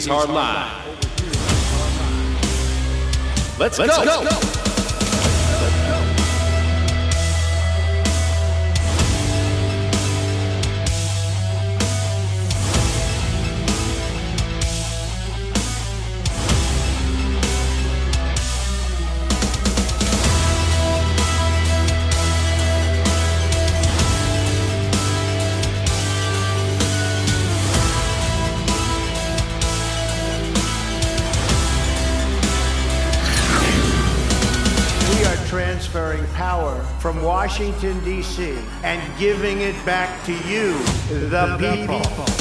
His Hard Line. Let's, Let's go. go. Giving it back to you, the, people.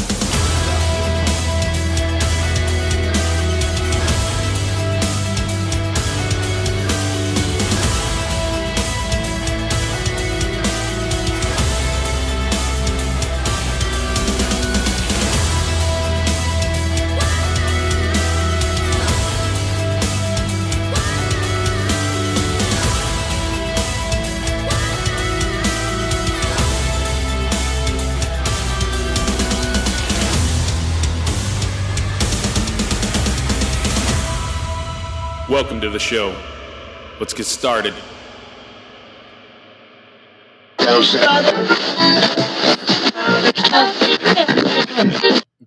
The show. Let's get started.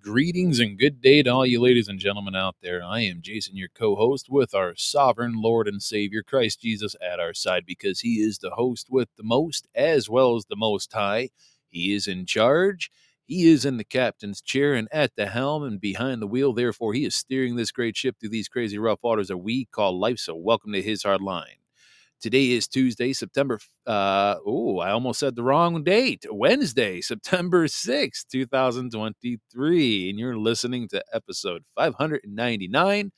Greetings and good day to all you ladies and gentlemen out there. I am Jason, your co host, with our sovereign Lord and Savior, Christ Jesus, at our side because he is the host with the most as well as the most high. He is in charge he is in the captain's chair and at the helm and behind the wheel. Therefore, he is steering this great ship through these crazy rough waters that we call life. So, welcome to his hard line. Today is Tuesday, September. Uh, oh, I almost said the wrong date. Wednesday, September 6th, 2023. And you're listening to episode 599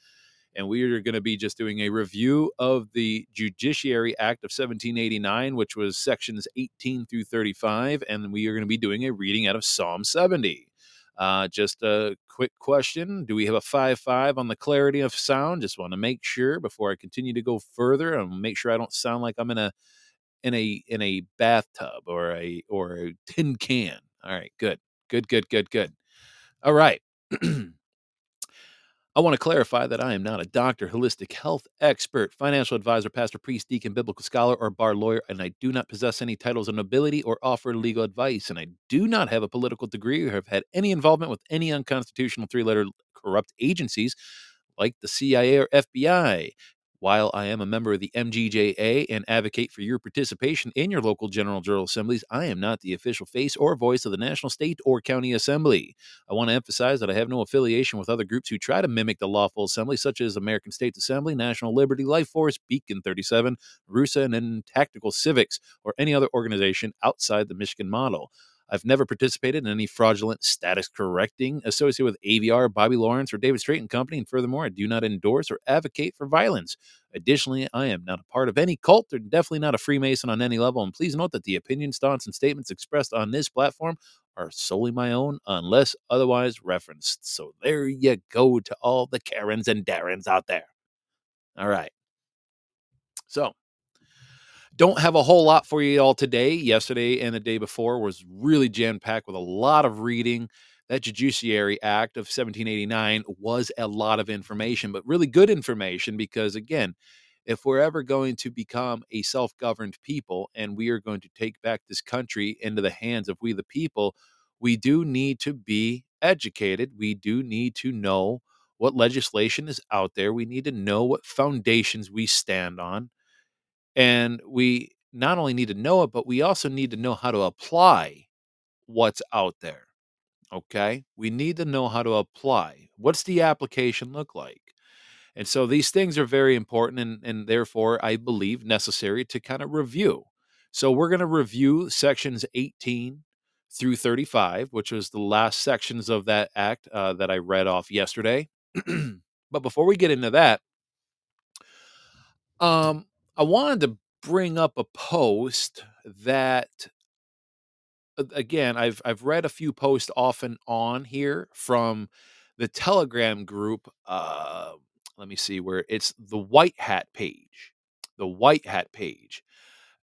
and we are going to be just doing a review of the Judiciary Act of 1789, which was sections 18 through 35, and we are going to be doing a reading out of Psalm 70. Uh, just a quick question: Do we have a five-five on the clarity of sound? Just want to make sure before I continue to go further, and make sure I don't sound like I'm in a in a in a bathtub or a or a tin can. All right, good, good, good, good, good. All right. I want to clarify that I am not a doctor, holistic health expert, financial advisor, pastor, priest, deacon, biblical scholar, or bar lawyer, and I do not possess any titles of nobility or offer legal advice, and I do not have a political degree or have had any involvement with any unconstitutional three letter corrupt agencies like the CIA or FBI. While I am a member of the MGJA and advocate for your participation in your local General Jural Assemblies, I am not the official face or voice of the national, state, or county assembly. I want to emphasize that I have no affiliation with other groups who try to mimic the lawful assembly, such as American States Assembly, National Liberty, Life Force, Beacon 37, RUSA, and Tactical Civics, or any other organization outside the Michigan model. I've never participated in any fraudulent status correcting associated with AVR, Bobby Lawrence, or David Straight and Company. And furthermore, I do not endorse or advocate for violence. Additionally, I am not a part of any cult or definitely not a Freemason on any level. And please note that the opinions, thoughts, and statements expressed on this platform are solely my own unless otherwise referenced. So there you go to all the Karens and Darrens out there. All right. So don't have a whole lot for you all today. Yesterday and the day before was really jam packed with a lot of reading. That Judiciary Act of 1789 was a lot of information, but really good information because, again, if we're ever going to become a self governed people and we are going to take back this country into the hands of we the people, we do need to be educated. We do need to know what legislation is out there. We need to know what foundations we stand on. And we not only need to know it, but we also need to know how to apply what's out there. Okay. We need to know how to apply. What's the application look like? And so these things are very important and, and therefore, I believe, necessary to kind of review. So we're going to review sections 18 through 35, which was the last sections of that act uh, that I read off yesterday. but before we get into that, um, I wanted to bring up a post that again I've I've read a few posts off and on here from the Telegram group uh, let me see where it's the white hat page. The white hat page.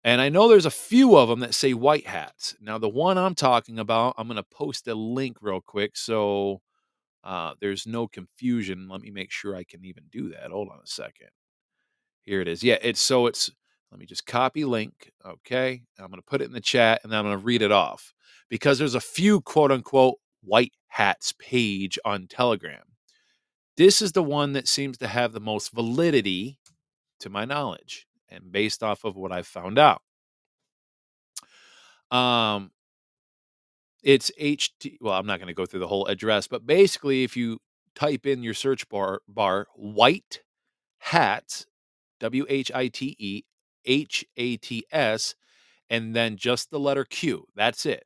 And I know there's a few of them that say white hats. Now, the one I'm talking about, I'm going to post a link real quick so uh, there's no confusion. Let me make sure I can even do that. Hold on a second. Here it is. Yeah, it's so it's let me just copy link. Okay. I'm going to put it in the chat and then I'm going to read it off because there's a few quote unquote white hats page on Telegram. This is the one that seems to have the most validity to my knowledge and based off of what I've found out. Um, it's HT. Well, I'm not going to go through the whole address, but basically, if you type in your search bar, bar white hats, W H I T E H A T S, and then just the letter Q. That's it.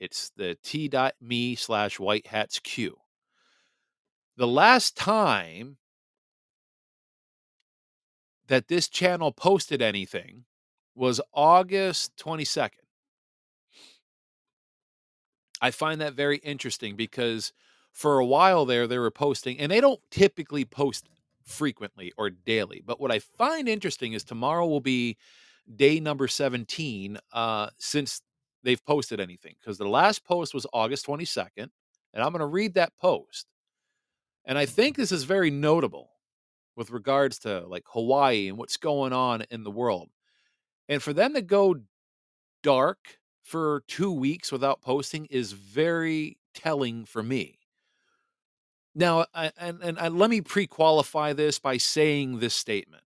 It's the t.me slash white hats Q. The last time that this channel posted anything was August 22nd. I find that very interesting because for a while there, they were posting, and they don't typically post frequently or daily. But what I find interesting is tomorrow will be day number 17 uh, since they've posted anything because the last post was August 22nd. And I'm going to read that post. And I think this is very notable with regards to like Hawaii and what's going on in the world. And for them to go dark for two weeks without posting is very telling for me. Now, I, and, and, and let me pre qualify this by saying this statement.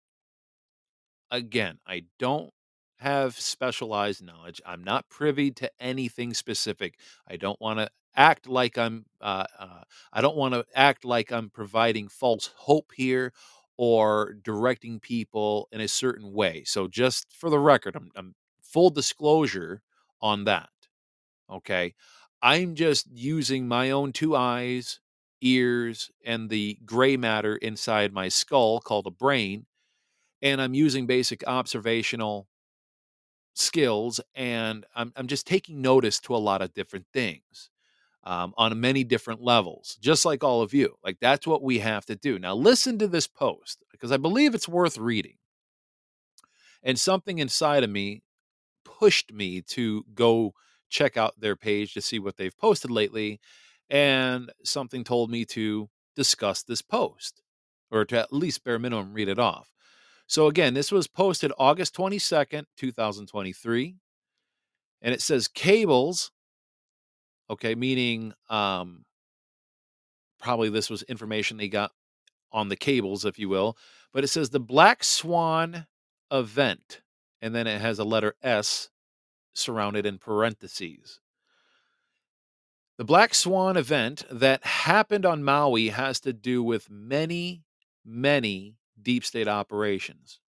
Again, I don't have specialized knowledge. I'm not privy to anything specific. I don't want to act like I'm. Uh, uh, I don't want to act like I'm providing false hope here or directing people in a certain way. So, just for the record, I'm, I'm full disclosure on that. Okay, I'm just using my own two eyes, ears, and the gray matter inside my skull called a brain, and I'm using basic observational skills and I'm, I'm just taking notice to a lot of different things um, on many different levels just like all of you like that's what we have to do. Now listen to this post because i believe it's worth reading. And something inside of me pushed me to go check out their page to see what they've posted lately and something told me to discuss this post or to at least bare minimum read it off so again, this was posted August 22nd, 2023. And it says cables, okay, meaning um probably this was information they got on the cables, if you will. But it says the Black Swan event, and then it has a letter S surrounded in parentheses. The Black Swan event that happened on Maui has to do with many, many deep state operations.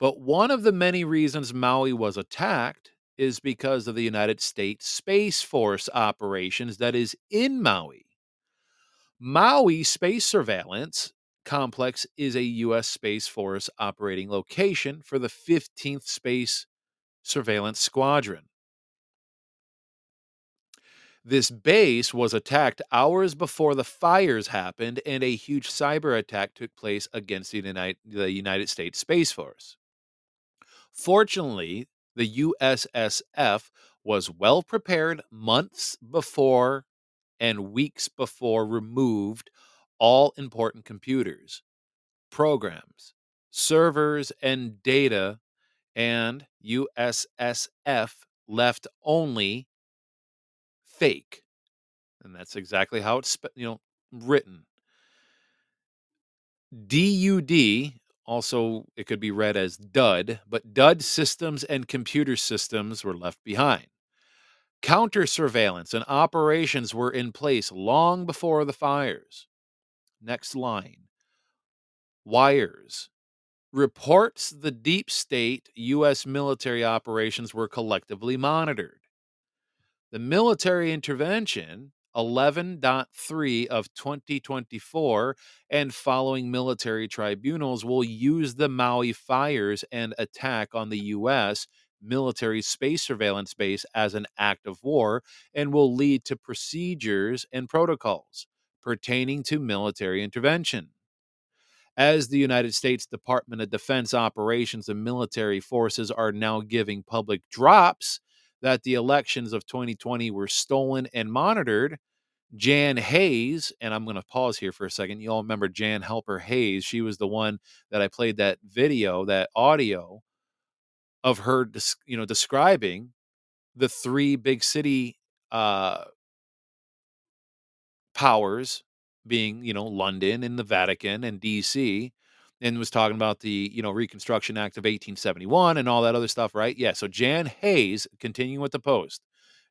But one of the many reasons Maui was attacked is because of the United States Space Force operations that is in Maui. Maui Space Surveillance Complex is a U.S. Space Force operating location for the 15th Space Surveillance Squadron. This base was attacked hours before the fires happened, and a huge cyber attack took place against the United, States Space Force. Fortunately, the USSF was well prepared months before and weeks before removed all important computers, programs, servers, and data, and USSF left only fake. And that's exactly how it's you know written. DUD also it could be read as dud, but dud systems and computer systems were left behind. Counter surveillance and operations were in place long before the fires. Next line. Wires. Reports the deep state U.S. military operations were collectively monitored. The military intervention 11.3 of 2024 and following military tribunals will use the Maui fires and attack on the U.S. military space surveillance base as an act of war and will lead to procedures and protocols pertaining to military intervention. as the United States Department of Defense operations and military forces are now giving public drops that the elections of 2020 were stolen and monitored, Jan Hayes, and I'm going to pause here for a second. You all remember Jan Halper Hayes? She was the one that I played that video, that audio of her, you know, describing the three big city uh, powers being, you know, London and the Vatican and DC, and was talking about the, you know, Reconstruction Act of 1871 and all that other stuff, right? Yeah. So Jan Hayes, continuing with the post,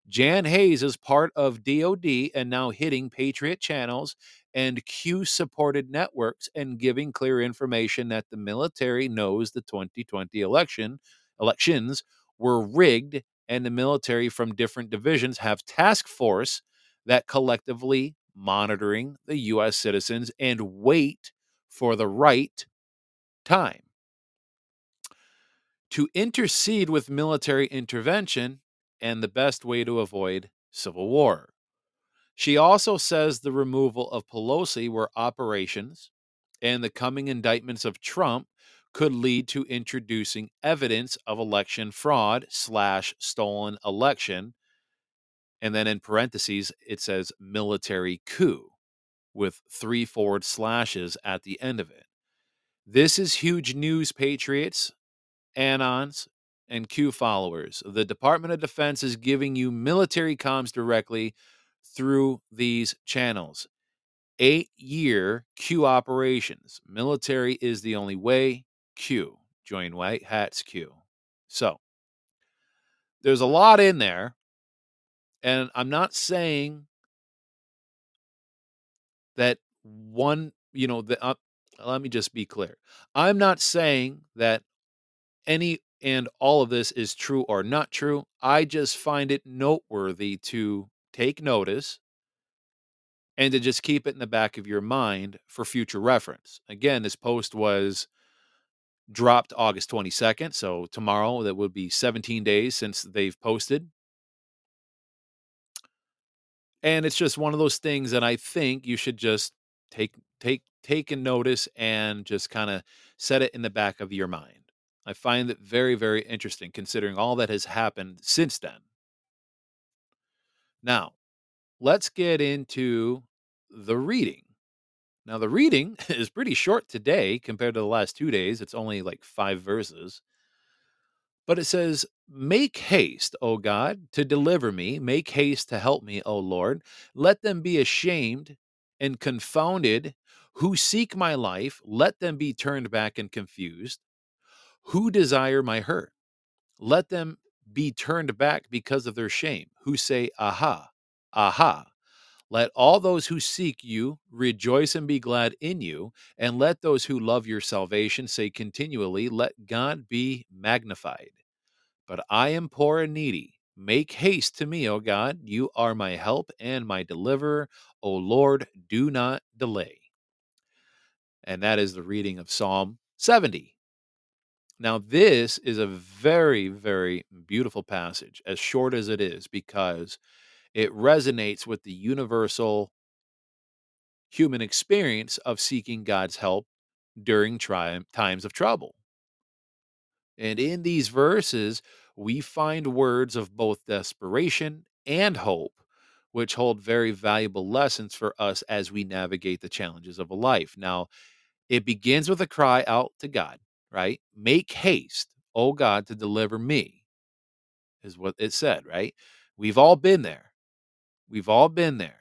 Jan Hayes is part of DOD and now hitting Patriot channels and Q supported networks and giving clear information that the military knows the 2020 election elections were rigged and the military from different divisions have task force that collectively monitoring the US citizens and wait for the right time to intercede with military intervention and the best way to avoid civil war. She also says the removal of Pelosi were operations and the coming indictments of Trump could lead to introducing evidence of election fraud slash stolen election. And then in parentheses, it says military coup with three forward slashes at the end of it. This is huge news, Patriots, Anons, and Q followers. The Department of Defense is giving you military comms directly through these channels. Eight year Q operations. Military is the only way. Q. Join White Hats Q. So there's a lot in there. And I'm not saying that one, you know, the, uh, let me just be clear. I'm not saying that any and all of this is true or not true. I just find it noteworthy to take notice and to just keep it in the back of your mind for future reference. Again, this post was dropped August 22nd. So tomorrow, that would be 17 days since they've posted. And it's just one of those things that I think you should just take take a notice and just kind of set it in the back of your mind. I find it very, very interesting considering all that has happened since then. Now, let's get into the reading. Now, the reading is pretty short today compared to the last two days. It's only like five verses. But it says, Make haste, O God, to deliver me. Make haste to help me, O Lord. Let them be ashamed and confounded who seek my life. Let them be turned back and confused who desire my hurt. Let them be turned back because of their shame, who say, Aha, aha. Let all those who seek you rejoice and be glad in you, and let those who love your salvation say continually, Let God be magnified. But I am poor and needy. Make haste to me, O God. You are my help and my deliverer. O Lord, do not delay. And that is the reading of Psalm 70. Now, this is a very, very beautiful passage, as short as it is, because it resonates with the universal human experience of seeking God's help during tri- times of trouble. And in these verses, we find words of both desperation and hope, which hold very valuable lessons for us as we navigate the challenges of a life. Now, it begins with a cry out to God right? Make haste, O God, to deliver me, is what it said, right? We've all been there. We've all been there.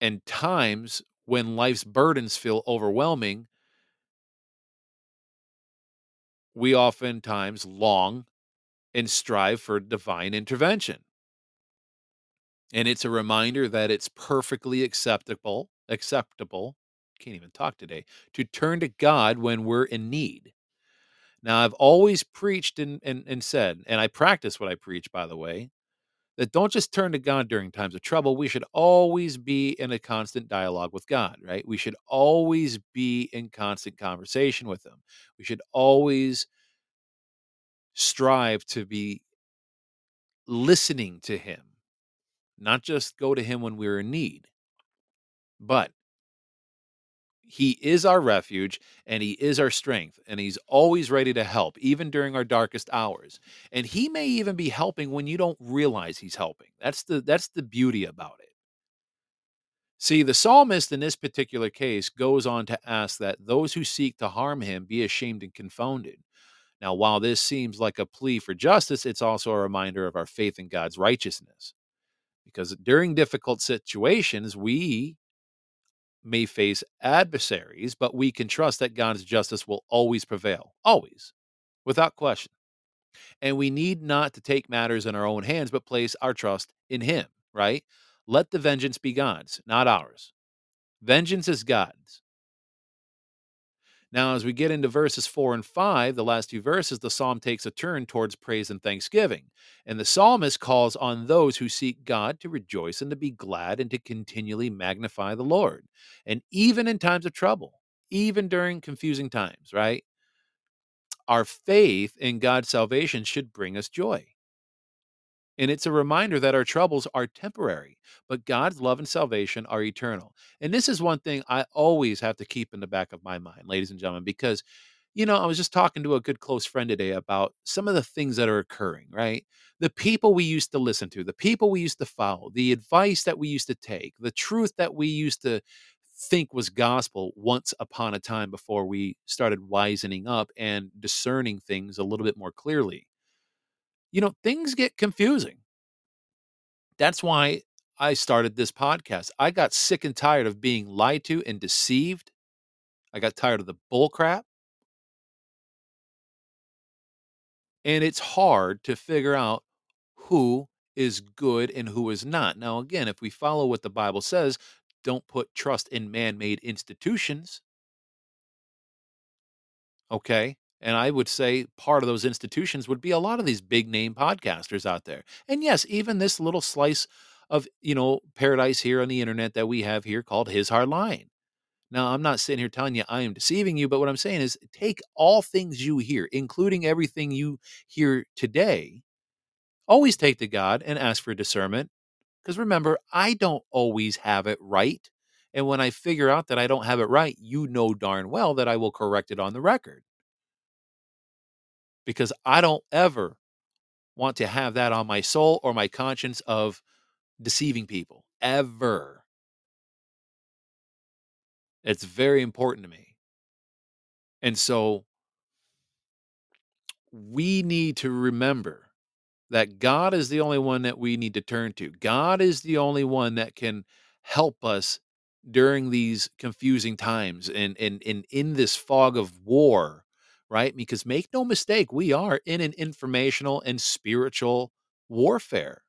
And times when life's burdens feel overwhelming, we oftentimes long and strive for divine intervention. And it's a reminder that it's perfectly acceptable, acceptable can't even talk today, to turn to God when we're in need. Now, I've always preached and, and, and said, and I practice what I preach, by the way, that don't just turn to God during times of trouble. We should always be in a constant dialogue with God, right? We should always be in constant conversation with Him. We should always strive to be listening to Him, not just go to Him when we're in need. But He is our refuge and he is our strength, and he's always ready to help, even during our darkest hours. And he may even be helping when you don't realize he's helping. That's the that's the beauty about it. See, the psalmist in this particular case goes on to ask that those who seek to harm him be ashamed and confounded. Now, while this seems like a plea for justice, it's also a reminder of our faith in God's righteousness. Because during difficult situations, we may face adversaries, but we can trust that God's justice will always prevail, always, without question. And we need not to take matters in our own hands, but place our trust in Him, right? Let the vengeance be God's, not ours. Vengeance is God's. Now, as we get into verses four and five, the last two verses, the psalm takes a turn towards praise and thanksgiving. And the psalmist calls on those who seek God to rejoice and to be glad and to continually magnify the Lord. And even in times of trouble, even during confusing times, right? Our faith in God's salvation should bring us joy. And it's a reminder that our troubles are temporary, but God's love and salvation are eternal. And this is one thing I always have to keep in the back of my mind, ladies and gentlemen, because, you know, I was just talking to a good close friend today about some of the things that are occurring, right? The people we used to listen to, the people we used to follow, the advice that we used to take, the truth that we used to think was gospel once upon a time before we started wisening up and discerning things a little bit more clearly you know, things get confusing. That's why I started this podcast. I got sick and tired of being lied to and deceived. I got tired of the bull crap. And it's hard to figure out who is good and who is not. Now, again, if we follow what the Bible says, don't put trust in man made institutions. Okay. And I would say part of those institutions would be a lot of these big name podcasters out there. And yes, even this little slice of, you know, paradise here on the internet that we have here called His Hard Line. Now, I'm not sitting here telling you I am deceiving you, but what I'm saying is take all things you hear, including everything you hear today, always take to God and ask for discernment. Because remember, I don't always have it right. And when I figure out that I don't have it right, you know darn well that I will correct it on the record because I don't ever want to have that on my soul or my conscience of deceiving people ever. It's very important to me. And so we need to remember that God is the only one that we need to turn to. God is the only one that can help us during these confusing times and, and, and in this fog of war right? Because make no mistake, we are in an informational and spiritual warfare.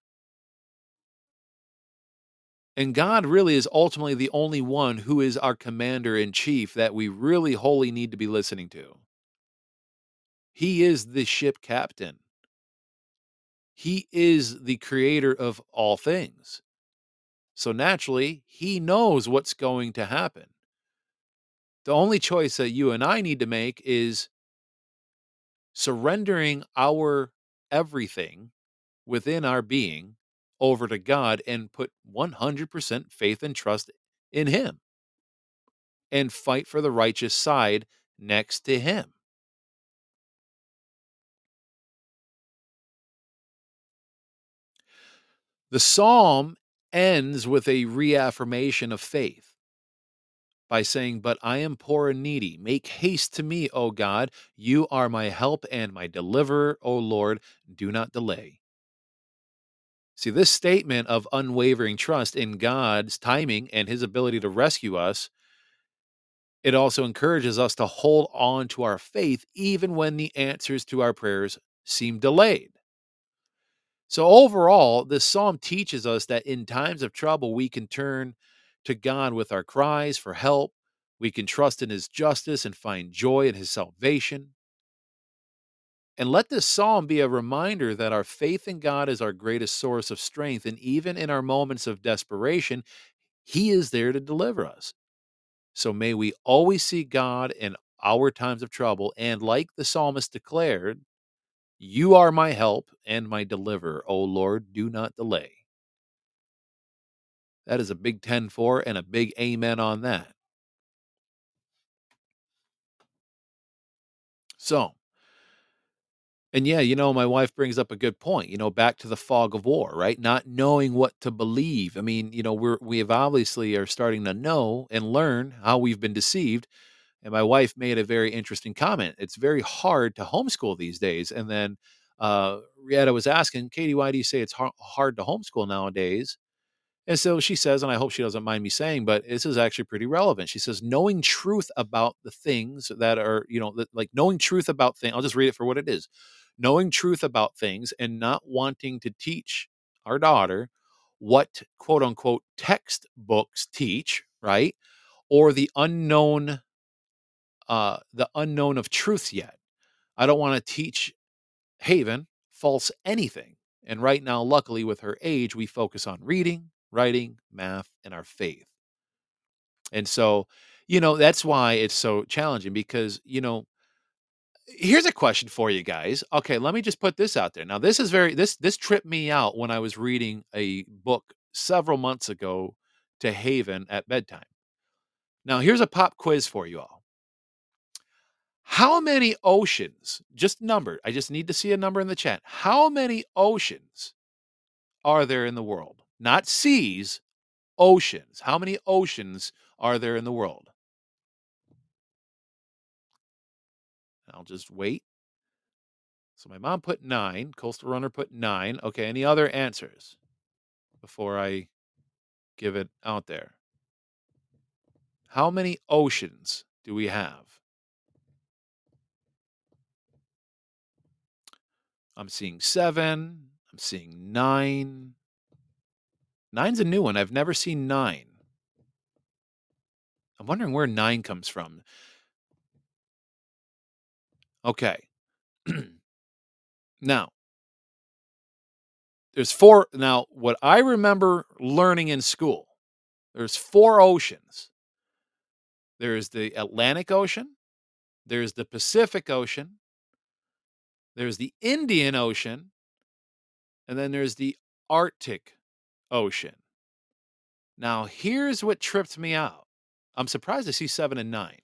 And God really is ultimately the only one who is our commander in chief that we really wholly need to be listening to. He is the ship captain. He is the creator of all things. So naturally, he knows what's going to happen. The only choice that you and I need to make is surrendering our everything within our being over to God and put 100% faith and trust in Him and fight for the righteous side next to Him. The psalm ends with a reaffirmation of faith by saying, But I am poor and needy. Make haste to me, O God. You are my help and my deliverer, O Lord. Do not delay. See, this statement of unwavering trust in God's timing and his ability to rescue us, it also encourages us to hold on to our faith even when the answers to our prayers seem delayed. So, overall, this psalm teaches us that in times of trouble, we can turn to God with our cries for help. We can trust in his justice and find joy in his salvation. And let this psalm be a reminder that our faith in God is our greatest source of strength. And even in our moments of desperation, He is there to deliver us. So may we always see God in our times of trouble. And like the psalmist declared, You are my help and my deliverer, O Lord, do not delay. That is a big 10 4 and a big amen on that. So, and yeah, you know, my wife brings up a good point, you know, back to the fog of war, right? Not knowing what to believe. I mean, you know, we're, we have obviously are starting to know and learn how we've been deceived. And my wife made a very interesting comment. It's very hard to homeschool these days. And then uh, Rietta was asking, Katie, why do you say it's hard to homeschool nowadays? And so she says, and I hope she doesn't mind me saying, but this is actually pretty relevant. She says, knowing truth about the things that are, you know, like knowing truth about things. I'll just read it for what it is knowing truth about things and not wanting to teach our daughter what quote unquote textbooks teach, right? Or the unknown, uh, the unknown of truth yet. I don't want to teach Haven false anything. And right now, luckily, with her age, we focus on reading, writing, math, and our faith. And so, you know, that's why it's so challenging because, you know, here's a question for you guys. Okay, let me just put this out there. Now, this is very this this tripped me out when I was reading a book several months ago to Haven at bedtime. Now, here's a pop quiz for you all. How many oceans, just numbered, I just need to see a number in the chat. How many oceans are there in the world? Not seas, oceans. How many oceans are there in the world? I'll just wait. So my mom put nine. Coastal Runner put nine. Okay, any other answers before I give it out there? How many oceans do we have? I'm seeing seven. I'm seeing nine. Nine's a new one. I've never seen nine. I'm wondering where nine comes from. Okay. now, there's four. Now, what I remember learning in school, there's four oceans. There's the Atlantic Ocean, there's the Pacific Ocean, there's the Indian Ocean, and then there's the Arctic Ocean. Now, here's what tripped me out. I'm surprised to see seven and nine.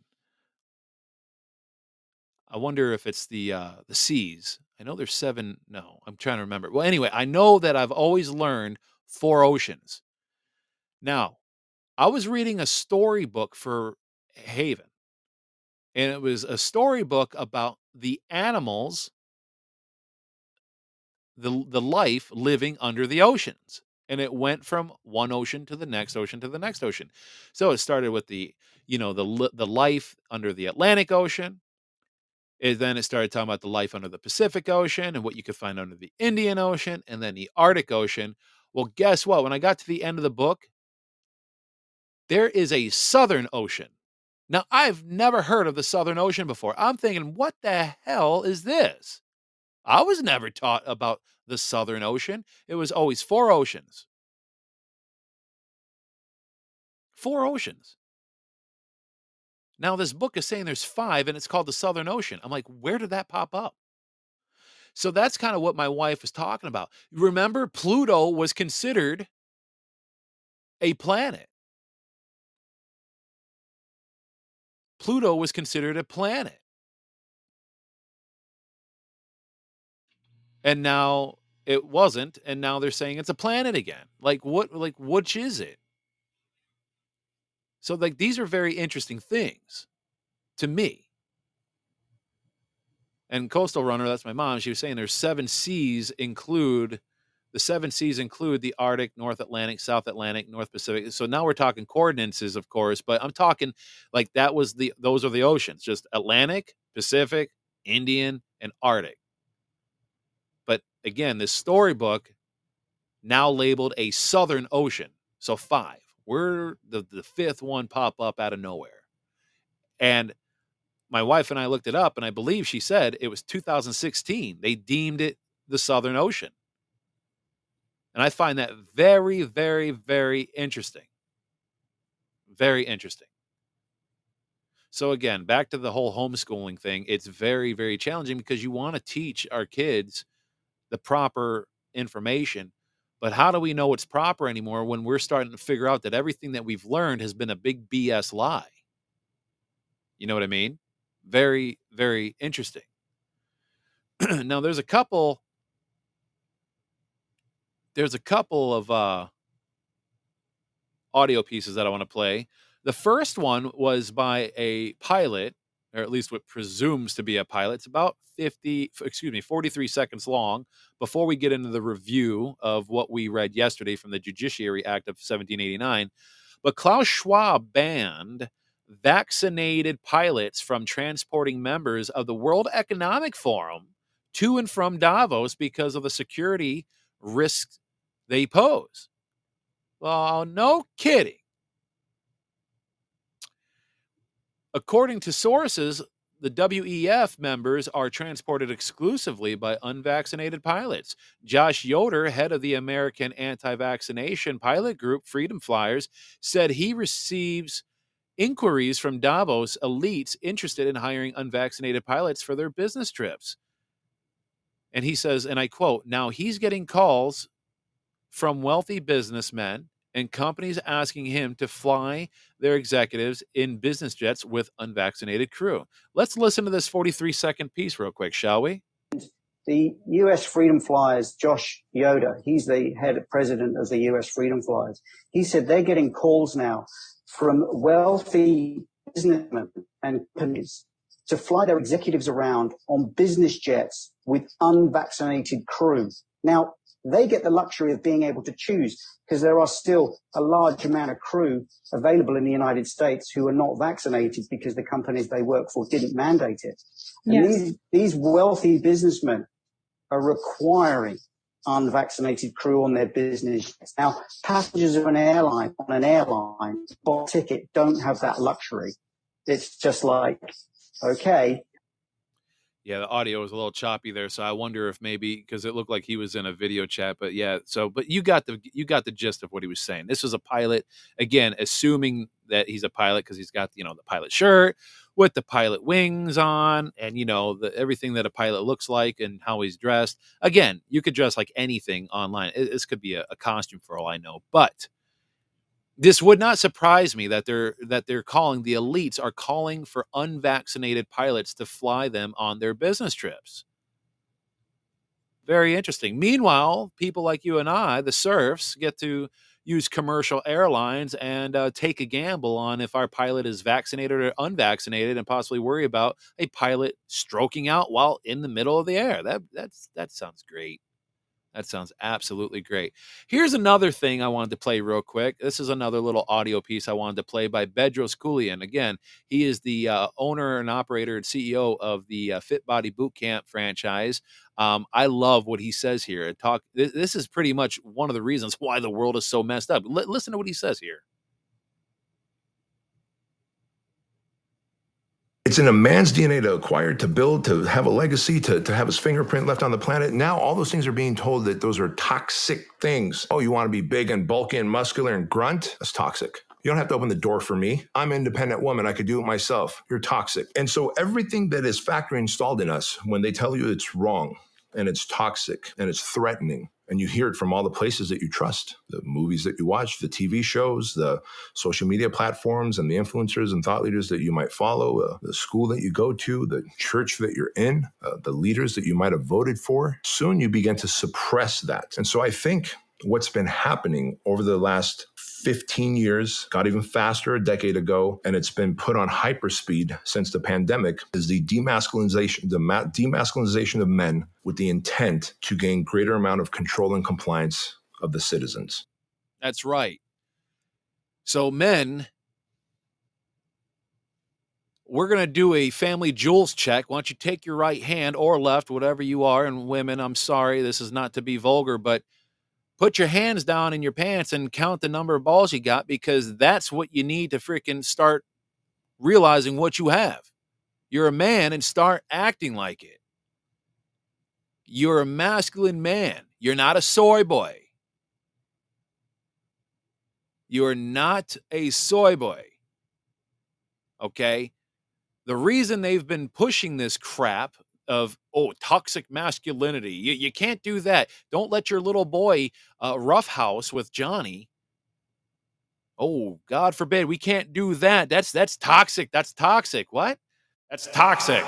I wonder if it's the uh, the seas. I know there's seven. No, I'm trying to remember. Well, anyway, I know that I've always learned four oceans. Now, I was reading a storybook for Haven, and it was a storybook about the animals, the the life living under the oceans, and it went from one ocean to the next ocean to the next ocean. So it started with the you know the the life under the Atlantic Ocean and then it started talking about the life under the Pacific Ocean and what you could find under the Indian Ocean and then the Arctic Ocean. Well, guess what? When I got to the end of the book, there is a Southern Ocean. Now, I've never heard of the Southern Ocean before. I'm thinking, what the hell is this? I was never taught about the Southern Ocean. It was always four oceans. Four oceans. Now, this book is saying there's five and it's called the Southern Ocean. I'm like, where did that pop up? So that's kind of what my wife was talking about. Remember, Pluto was considered a planet. Pluto was considered a planet. And now it wasn't, and now they're saying it's a planet again. Like what like which is it? So like these are very interesting things to me. And Coastal Runner, that's my mom, she was saying there's seven seas include the seven seas include the Arctic, North Atlantic, South Atlantic, North Pacific. So now we're talking coordinates, of course, but I'm talking like that was the those are the oceans, just Atlantic, Pacific, Indian, and Arctic. Again, this storybook now labeled a Southern Ocean. So five. We're the, the fifth one pop up out of nowhere. And my wife and I looked it up, and I believe she said it was 2016. They deemed it the Southern Ocean. And I find that very, very, very interesting. Very interesting. So, again, back to the whole homeschooling thing, it's very, very challenging because you want to teach our kids the proper information but how do we know it's proper anymore when we're starting to figure out that everything that we've learned has been a big BS lie? You know what I mean? Very, very interesting. now there's a couple there's a couple of uh audio pieces that I want to play. The first one was by a pilot, or at least what presumes to be a pilot. It's about 50, excuse me, 43 seconds long. Before we get into the review of what we read yesterday from the Judiciary Act of 1789, but Klaus Schwab banned vaccinated pilots from transporting members of the World Economic Forum to and from Davos because of the security risks they pose. Well, no kidding. According to sources, the WEF members are transported exclusively by unvaccinated pilots. Josh Yoder, head of the American anti vaccination pilot group Freedom Flyers, said he receives inquiries from Davos elites interested in hiring unvaccinated pilots for their business trips. And he says, and I quote, now he's getting calls from wealthy businessmen and companies asking him to fly their executives in business jets with unvaccinated crew. Let's listen to this 43 second piece real quick, shall we? The US Freedom Flyers, Josh Yoder, he's the head president of the US Freedom Flyers. He said they're getting calls now from wealthy businessmen and companies to fly their executives around on business jets with unvaccinated crew. Now, they get the luxury of being able to choose because there are still a large amount of crew available in the United States who are not vaccinated because the companies they work for didn't mandate it. And yes. these, these wealthy businessmen are requiring unvaccinated crew on their business. Now, passengers of an airline on an airline bought ticket don't have that luxury. It's just like, okay, yeah, the audio was a little choppy there, so I wonder if maybe because it looked like he was in a video chat, but yeah, so but you got the you got the gist of what he was saying. This was a pilot, again, assuming that he's a pilot because he's got you know the pilot shirt with the pilot wings on, and you know the everything that a pilot looks like and how he's dressed. Again, you could dress like anything online. this could be a, a costume for all I know, but this would not surprise me that they're that they're calling the elites are calling for unvaccinated pilots to fly them on their business trips. Very interesting. Meanwhile, people like you and I, the serfs, get to use commercial airlines and uh, take a gamble on if our pilot is vaccinated or unvaccinated, and possibly worry about a pilot stroking out while in the middle of the air. That that's that sounds great. That sounds absolutely great. Here's another thing I wanted to play real quick. This is another little audio piece I wanted to play by Bedros Keuilian. Again, he is the uh, owner and operator and CEO of the uh, Fit Body Bootcamp franchise. Um, I love what he says here. Talk. This, this, is pretty much one of the reasons why the world is so messed up. L- listen to what he says here. It's in a man's DNA to acquire, to build, to have a legacy, to, to have his fingerprint left on the planet. Now, all those things are being told that those are toxic things. Oh, you want to be big and bulky and muscular and grunt? That's toxic. You don't have to open the door for me. I'm an independent woman. I could do it myself. You're toxic. And so everything that is factory installed in us, when they tell you it's wrong and it's toxic and it's threatening, and you hear it from all the places that you trust the movies that you watch the tv shows the social media platforms and the influencers and thought leaders that you might follow uh, the school that you go to the church that you're in uh, the leaders that you might have voted for. Soon you begin to suppress that. And so i think what's been happening over the last 15 years, got even faster a decade ago, and it's been put on hyperspeed since the pandemic, is the demasculinization, the ma- demasculinization of men with the intent to gain greater amount of control and compliance of the citizens. That's right. So men we're going to do a family jewels check. Why don't you take your right hand or left, whatever you are? And women, I'm sorry, this is not to be vulgar, but put your hands down in your pants and count the number of balls you got because that's what you need to freaking start realizing what you have. You're a man and start acting like it. You're a masculine man. You're not a soy boy. You're not a soy boy. Okay? The reason they've been pushing this crap of oh toxic masculinity you, you can't do that. Don't let your little boy uh, roughhouse with johnny. Oh god forbid we can't do that. That's that's toxic. That's toxic. What? That's toxic.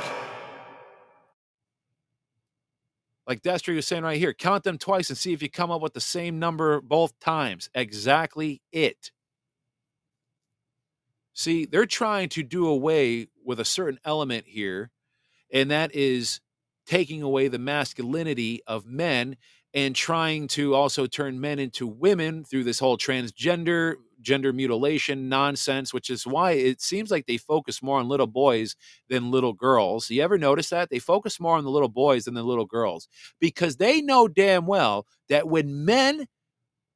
Like Destry was saying right here, count them twice and see if you come up with the same number both times. Exactly it. See, they're trying to do away with a certain element here, and that is taking away the masculinity of men and trying to also turn men into women through this whole transgender gender mutilation nonsense which is why it seems like they focus more on little boys than little girls. You ever notice that? They focus more on the little boys than the little girls because they know damn well that when men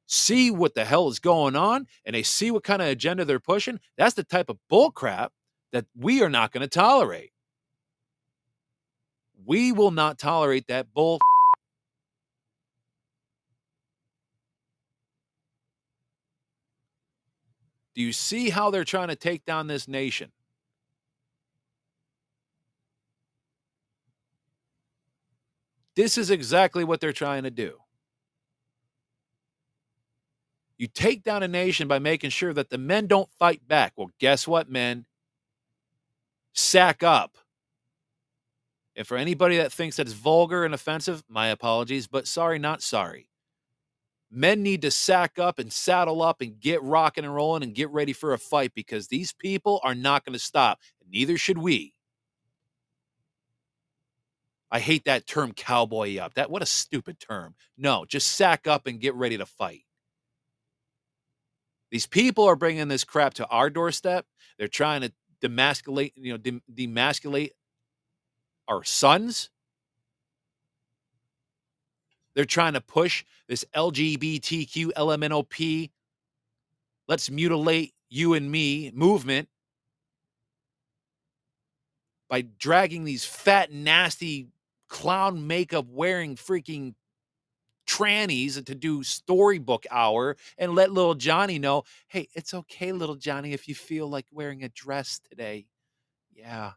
see what the hell is going on and they see what kind of agenda they're pushing that's the type of bull crap that we are not going to tolerate we will not tolerate that bull Do you see how they're trying to take down this nation? This is exactly what they're trying to do. You take down a nation by making sure that the men don't fight back. Well, guess what, men? Sack up. And for anybody that thinks that it's vulgar and offensive, my apologies, but sorry, not sorry men need to sack up and saddle up and get rocking and rolling and get ready for a fight because these people are not going to stop. And Neither should we. I hate that term cowboy up. That what a stupid term. No, just sack up and get ready to fight. These people are bringing this crap to our doorstep. They're trying to demasculate, you know, demasculate our sons. They're trying to push this LGBTQ LMNOP, let's mutilate you and me movement by dragging these fat, nasty, clown makeup wearing freaking trannies to do storybook hour and let little Johnny know, hey, it's okay, little Johnny, if you feel like wearing a dress today. Yeah,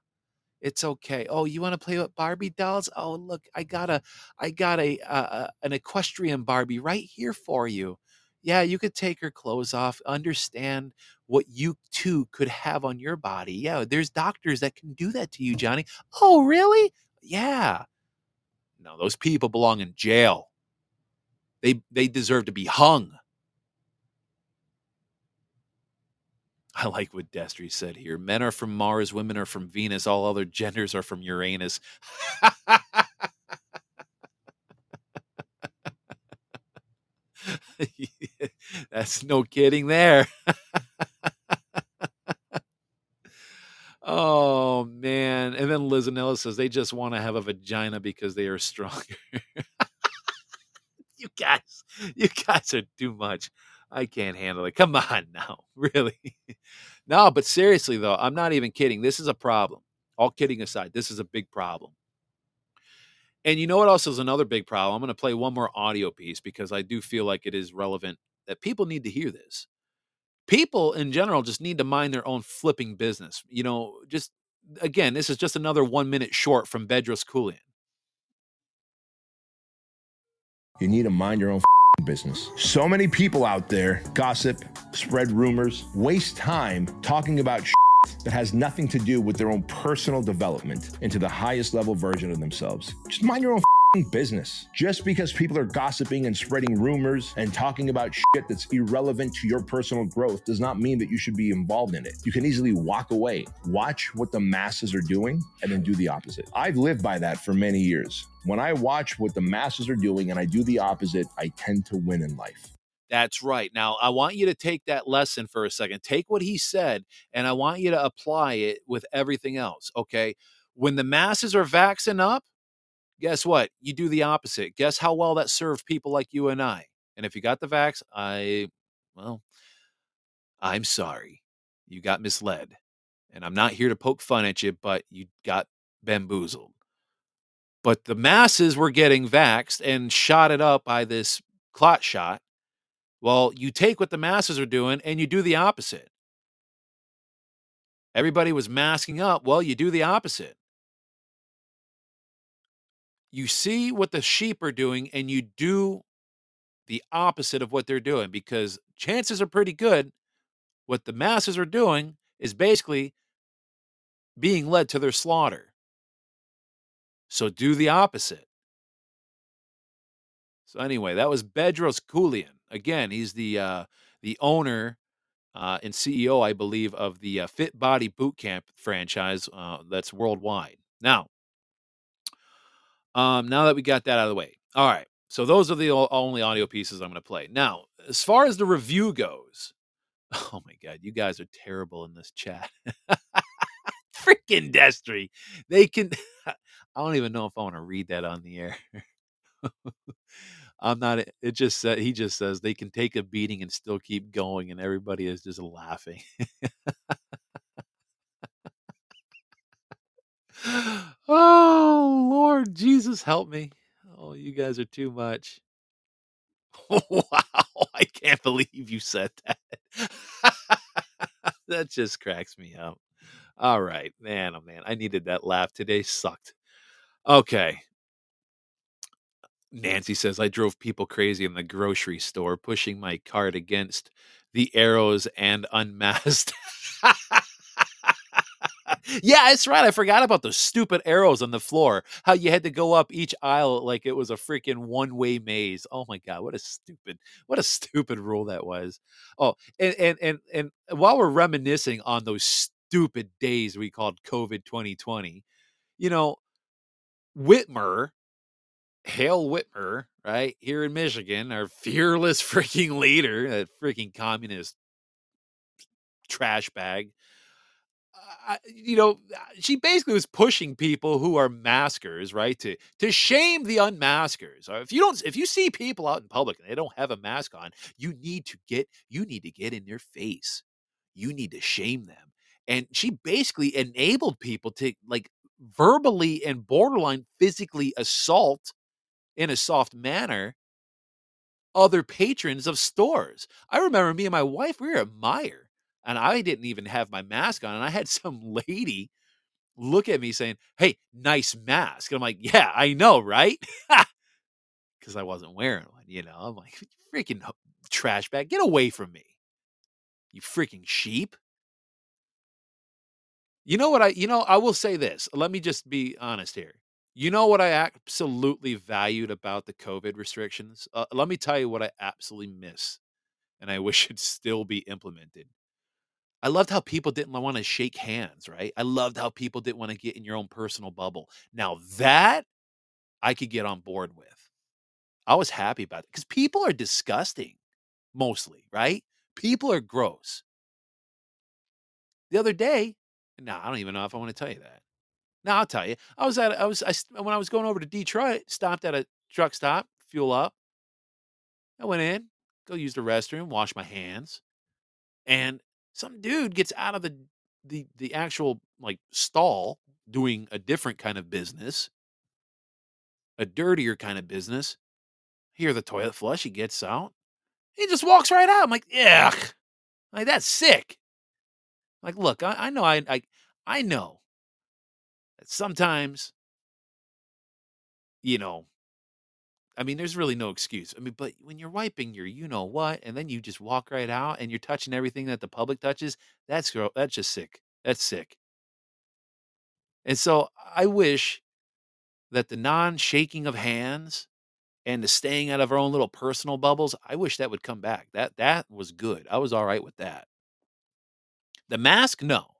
it's okay. Oh, you want to play with Barbie dolls? Oh, look, I got a, I got a, uh, an equestrian Barbie right here for you. Yeah, you could take her clothes off. Understand what you too could have on your body. Yeah, there's doctors that can do that to you, Johnny. Oh, really? Yeah. No, those people belong in jail. They they deserve to be hung. I like what Destry said here. Men are from Mars, women are from Venus, all other genders are from Uranus. That's no kidding there. oh man. And then Liz Lizanella says they just want to have a vagina because they are stronger. you guys, you guys are too much. I can't handle it. Come on now, really. no, but seriously though, I'm not even kidding. This is a problem. All kidding aside, this is a big problem. And you know what else is another big problem? I'm going to play one more audio piece because I do feel like it is relevant that people need to hear this. People in general just need to mind their own flipping business. You know, just again, this is just another one minute short from Bedros Keuilian. You need to mind your own business. So many people out there gossip, spread rumors, waste time talking about that has nothing to do with their own personal development into the highest level version of themselves. Just mind your own business. Just because people are gossiping and spreading rumors and talking about shit that's irrelevant to your personal growth does not mean that you should be involved in it. You can easily walk away, watch what the masses are doing, and then do the opposite. I've lived by that for many years. When I watch what the masses are doing and I do the opposite, I tend to win in life. That's right. Now, I want you to take that lesson for a second. Take what he said, and I want you to apply it with everything else. Okay. When the masses are vaxing up, guess what? You do the opposite. Guess how well that served people like you and I. And if you got the vax, I, well, I'm sorry. You got misled. And I'm not here to poke fun at you, but you got bamboozled. But the masses were getting vaxed and shot it up by this clot shot. Well, you take what the masses are doing and you do the opposite. Everybody was masking up. Well, you do the opposite you see what the sheep are doing and you do the opposite of what they're doing because chances are pretty good what the masses are doing is basically being led to their slaughter. So do the opposite. So anyway, that was Bedros Keuilian. Again, he's the uh, the owner uh, and CEO, I believe, of the uh, Fit Body Bootcamp franchise uh, that's worldwide. Now, um, now that we got that out of the way, all right. So those are the only audio pieces I'm going to play. Now, as far as the review goes, oh my god, you guys are terrible in this chat. Freaking Destry, they can. I don't even know if I want to read that on the air. I'm not. It just said he just says they can take a beating and still keep going, and everybody is just laughing. Oh Lord Jesus, help me! Oh, you guys are too much. wow, I can't believe you said that. that just cracks me up. All right, man, oh man, I needed that laugh today. Sucked. Okay, Nancy says, I drove people crazy in the grocery store, pushing my cart against the arrows and unmasked. yeah, that's right. I forgot about those stupid arrows on the floor. How you had to go up each aisle like it was a freaking one-way maze. Oh my god, what a stupid, what a stupid rule that was. Oh, and and and and while we're reminiscing on those stupid days we called COVID 2020, you know, Whitmer Hale Whitmer, right here in Michigan, our fearless freaking leader, that freaking communist trash bag. Uh, you know, she basically was pushing people who are maskers, right, to to shame the unmaskers. Uh, if you don't, if you see people out in public and they don't have a mask on, you need to get you need to get in their face. You need to shame them. And she basically enabled people to like verbally and borderline physically assault in a soft manner other patrons of stores. I remember me and my wife, we were at Meijer, and I didn't even have my mask on, and I had some lady look at me saying, Hey, nice mask. And I'm like, Yeah, I know, right? Because I wasn't wearing one, you know. I'm like, freaking trash bag, get away from me. You freaking sheep. You know what I you know, I will say this. Let me just be honest here. You know what I absolutely valued about the COVID restrictions? Uh, let me tell you what I absolutely miss, and I wish it'd still be implemented. I loved how people didn't want to shake hands, right? I loved how people didn't want to get in your own personal bubble. Now that I could get on board with. I was happy about it because people are disgusting, mostly, right? People are gross. The other day, no, I don't even know if I want to tell you that. Now I'll tell you. I was at I was I when I was going over to Detroit, stopped at a truck stop, fuel up. I went in, go use the restroom, wash my hands, and some dude gets out of the the the actual like stall doing a different kind of business, a dirtier kind of business. Hear the toilet flush, he gets out. He just walks right out. I'm like, yeah, like that's sick. Like, look, I, I know I, I I know sometimes, you know, I mean, there's really no excuse. I mean, but when you're wiping your, you know what, and then you just walk right out and you're touching everything that the public touches, that's that's just sick. That's sick. And so I wish that the non-shaking of hands and the staying out of our own little personal bubbles, I wish that would come back. That that was good. I was all right with that. The mask, no.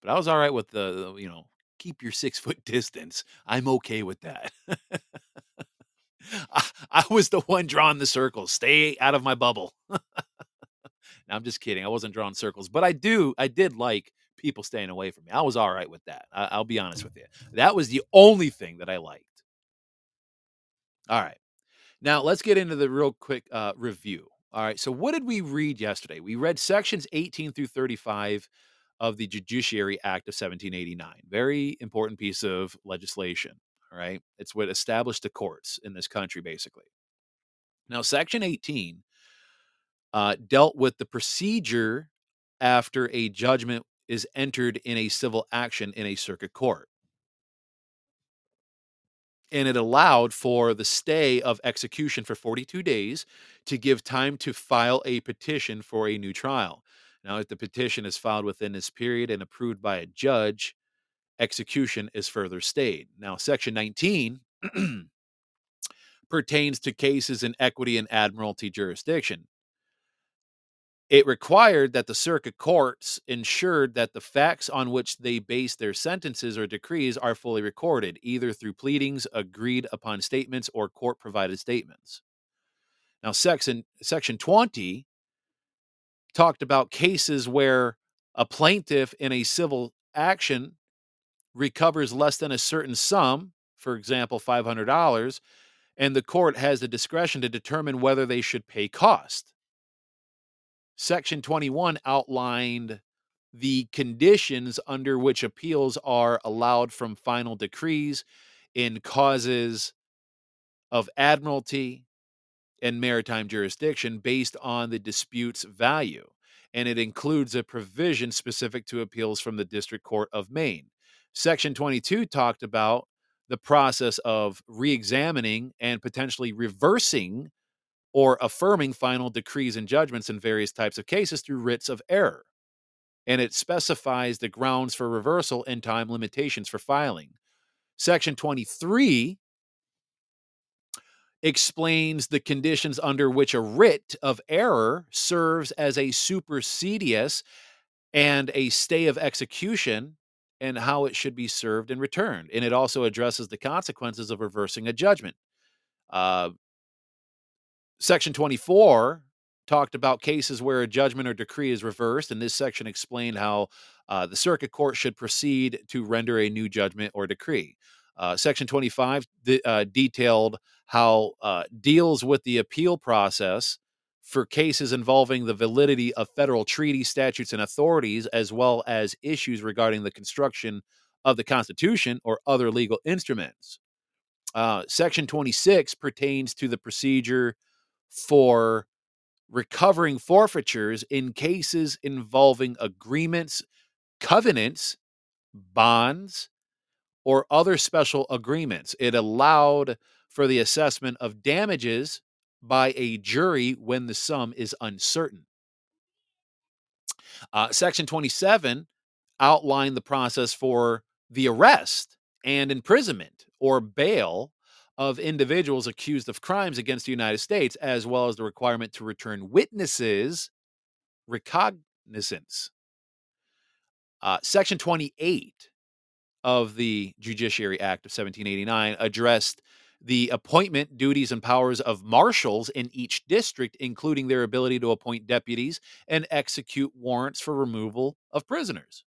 But I was all right with the, the you know, keep your six foot distance. I'm okay with that. I, I, was the one drawing the circles. Stay out of my bubble. now, I'm just kidding. I wasn't drawing circles, but I do. I did like people staying away from me. I was all right with that. I, I'll be honest with you. That was the only thing that I liked. All right. Now let's get into the real quick uh, review. All right. So what did we read yesterday? We read sections 18 through 35 of the Judiciary Act of 1789. Very important piece of legislation. Right. It's what established the courts in this country, basically. Now, Section 18 uh, dealt with the procedure after a judgment is entered in a civil action in a circuit court. And it allowed for the stay of execution for 42 days to give time to file a petition for a new trial. Now, if the petition is filed within this period and approved by a judge, execution is further stayed. Now, Section 19 pertains to cases in equity and admiralty jurisdiction. It required that the circuit courts ensured that the facts on which they base their sentences or decrees are fully recorded, either through pleadings, agreed upon statements, or court provided statements. Now, section, section 20 talked about cases where a plaintiff in a civil action recovers less than a certain sum, for example, $500, and the court has the discretion to determine whether they should pay cost. Section 21 outlined the conditions under which appeals are allowed from final decrees in causes of admiralty and maritime jurisdiction based on the dispute's value. And it includes a provision specific to appeals from the District Court of Maine. Section 22 talked about the process of re examining and potentially reversing or affirming final decrees and judgments in various types of cases through writs of error. And it specifies the grounds for reversal and time limitations for filing. Section 23 explains the conditions under which a writ of error serves as a supersedeas and a stay of execution and how it should be served and returned. And it also addresses the consequences of reversing a judgment. Uh, section 24 talked about cases where a judgment or decree is reversed, and this section explained how uh, the circuit court should proceed to render a new judgment or decree. Uh, section 25 de- uh, detailed how uh, deals with the appeal process for cases involving the validity of federal treaty statutes, and authorities, as well as issues regarding the construction of the Constitution or other legal instruments. Uh, section 26 pertains to the procedure for recovering forfeitures in cases involving agreements, covenants, bonds, or other special agreements. It allowed for the assessment of damages by a jury when the sum is uncertain. Uh, Section 27 outlined the process for the arrest and imprisonment or bail of individuals accused of crimes against the United States, as well as the requirement to return witnesses, recognizance. Uh, Section 28 of the Judiciary Act of 1789 addressed the appointment, duties, and powers of marshals in each district, including their ability to appoint deputies and execute warrants for removal of prisoners.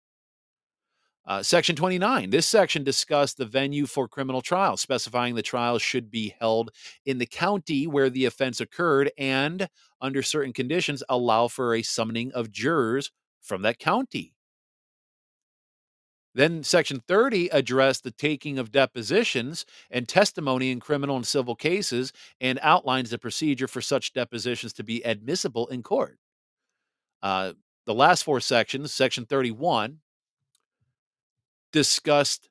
Uh, section 29. This section discussed the venue for criminal trials, specifying the trials should be held in the county where the offense occurred and, under certain conditions, allow for a summoning of jurors from that county. Then Section 30 addressed the taking of depositions and testimony in criminal and civil cases and outlines the procedure for such depositions to be admissible in court. Uh, the last four sections, Section 31, discussed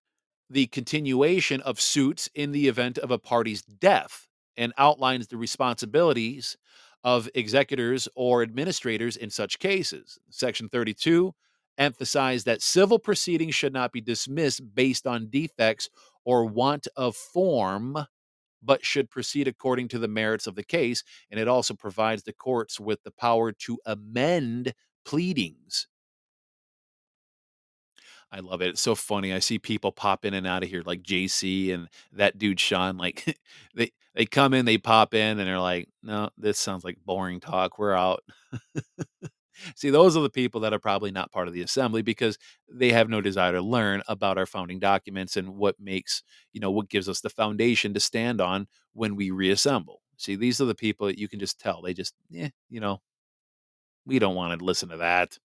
the continuation of suits in the event of a party's death and outlines the responsibilities of executors or administrators in such cases. Section 32 emphasized that civil proceedings should not be dismissed based on defects or want of form, but should proceed according to the merits of the case. And it also provides the courts with the power to amend pleadings. I love it. It's so funny. I see people pop in and out of here like JC and that dude Sean. Like they they come in, they pop in, and they're like, "No, this sounds like boring talk. We're out." See, those are the people that are probably not part of the assembly because they have no desire to learn about our founding documents and what makes, you know, what gives us the foundation to stand on when we reassemble. See, these are the people that you can just tell. They just, eh, you know, we don't want to listen to that.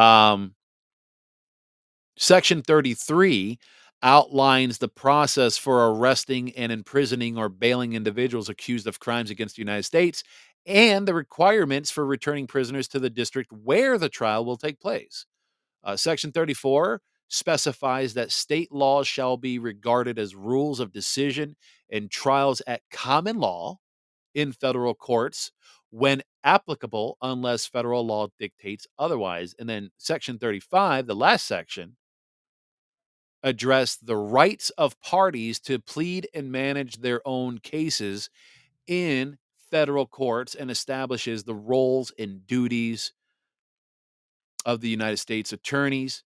Um, section 33 outlines the process for arresting and imprisoning or bailing individuals accused of crimes against the United States and the requirements for returning prisoners to the district where the trial will take place. Uh, Section 34 specifies that state laws shall be regarded as rules of decision in trials at common law in federal courts when applicable, unless federal law dictates otherwise. And then Section 35, the last section, address the rights of parties to plead and manage their own cases in federal courts and establishes the roles and duties of the United States attorneys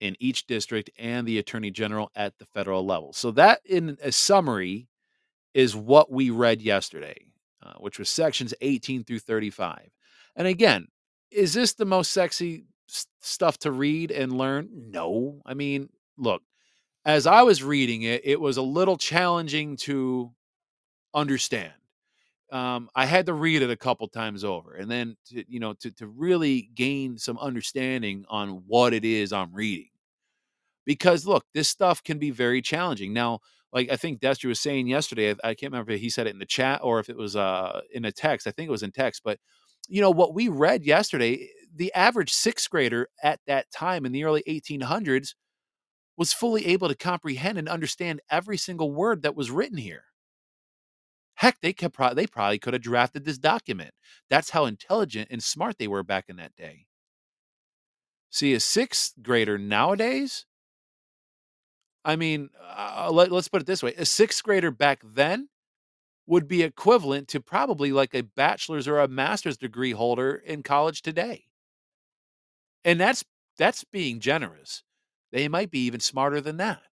in each district and the attorney general at the federal level. So, that in a summary is what we read yesterday, uh, which was sections 18 through 35. And again, is this the most sexy stuff to read and learn? No. I mean, look, as I was reading it, it was a little challenging to understand. Um, I had to read it a couple times over, and then to, you know to to really gain some understanding on what it is I'm reading. Because look, this stuff can be very challenging. Now, like I think Destry was saying yesterday, I, I can't remember if he said it in the chat or if it was uh, in a text. I think it was in text, but you know what we read yesterday, the average sixth grader at that time in the early 1800s was fully able to comprehend and understand every single word that was written here. Heck, they could pro- they probably could have drafted this document. That's how intelligent and smart they were back in that day. See, a sixth grader nowadays, I mean, uh, let, let's put it this way: a sixth grader back then would be equivalent to probably like a bachelor's or a master's degree holder in college today. And that's that's being generous. They might be even smarter than that.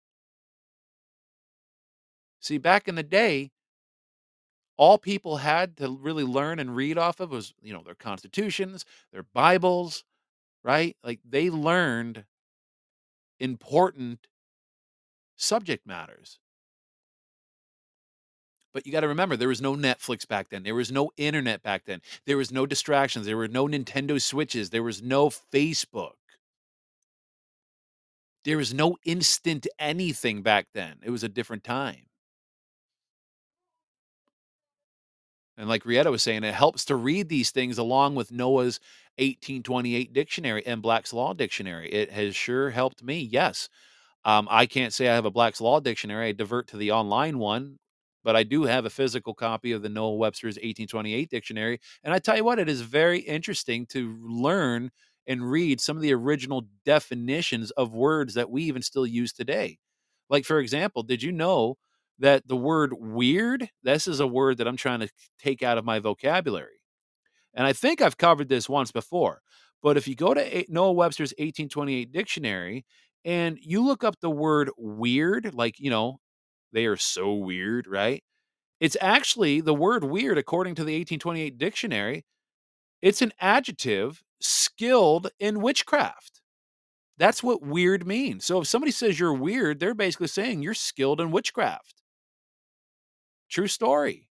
See, back in the day, all people had to really learn and read off of was, you know, their constitutions, their Bibles, right? Like they learned important subject matters. But you got to remember, there was no Netflix back then. There was no internet back then. There was no distractions. There were no Nintendo Switches. There was no Facebook. There was no instant anything back then. It was a different time. And like Rietta was saying, it helps to read these things along with Noah's 1828 dictionary and Black's Law dictionary. It has sure helped me. Yes. Um, I can't say I have a Black's Law dictionary. I divert to the online one, but I do have a physical copy of the Noah Webster's 1828 dictionary. And I tell you what, it is very interesting to learn and read some of the original definitions of words that we even still use today. Like, for example, did you know that the word weird, this is a word that I'm trying to take out of my vocabulary? And I think I've covered this once before. But if you go to Noah Webster's 1828 dictionary and you look up the word weird, like, you know, they are so weird, right? It's actually the word weird, according to the 1828 dictionary, it's an adjective skilled in witchcraft. That's what weird means. So if somebody says you're weird, they're basically saying you're skilled in witchcraft. True story.